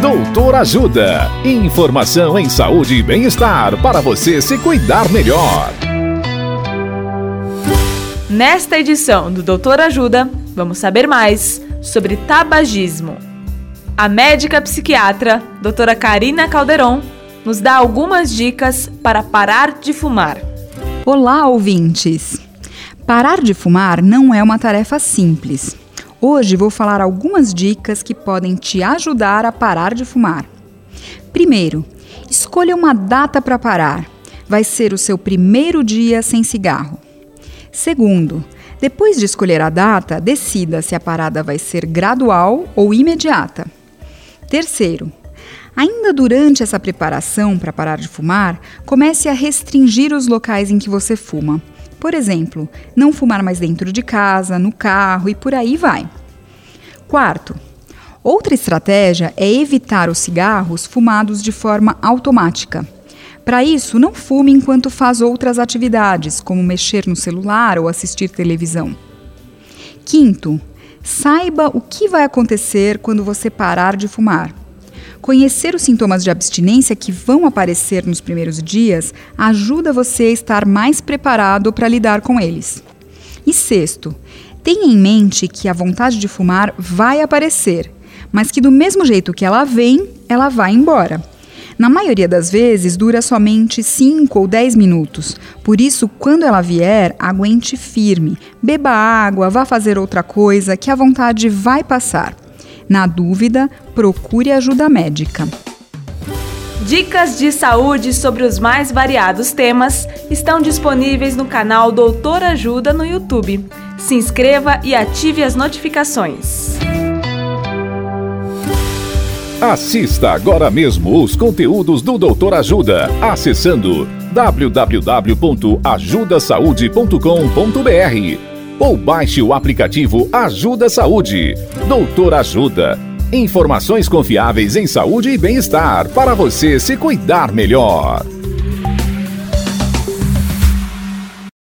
Doutor Ajuda. Informação em saúde e bem-estar para você se cuidar melhor. Nesta edição do Doutor Ajuda, vamos saber mais sobre tabagismo. A médica psiquiatra, doutora Karina Calderon, nos dá algumas dicas para parar de fumar. Olá, ouvintes! Parar de fumar não é uma tarefa simples. Hoje vou falar algumas dicas que podem te ajudar a parar de fumar. Primeiro, escolha uma data para parar. Vai ser o seu primeiro dia sem cigarro. Segundo, depois de escolher a data, decida se a parada vai ser gradual ou imediata. Terceiro, ainda durante essa preparação para parar de fumar, comece a restringir os locais em que você fuma por exemplo, não fumar mais dentro de casa, no carro e por aí vai. Quarto, outra estratégia é evitar os cigarros fumados de forma automática. Para isso, não fume enquanto faz outras atividades, como mexer no celular ou assistir televisão. Quinto, saiba o que vai acontecer quando você parar de fumar. Conhecer os sintomas de abstinência que vão aparecer nos primeiros dias ajuda você a estar mais preparado para lidar com eles. E sexto, tenha em mente que a vontade de fumar vai aparecer, mas que do mesmo jeito que ela vem, ela vai embora. Na maioria das vezes, dura somente 5 ou 10 minutos. Por isso, quando ela vier, aguente firme, beba água, vá fazer outra coisa, que a vontade vai passar. Na dúvida, procure ajuda médica. Dicas de saúde sobre os mais variados temas estão disponíveis no canal Doutor Ajuda no YouTube. Se inscreva e ative as notificações. Assista agora mesmo os conteúdos do Doutor Ajuda acessando www.ajudasaude.com.br ou baixe o aplicativo Ajuda Saúde. Doutor Ajuda. Informações confiáveis em saúde e bem-estar para você se cuidar melhor.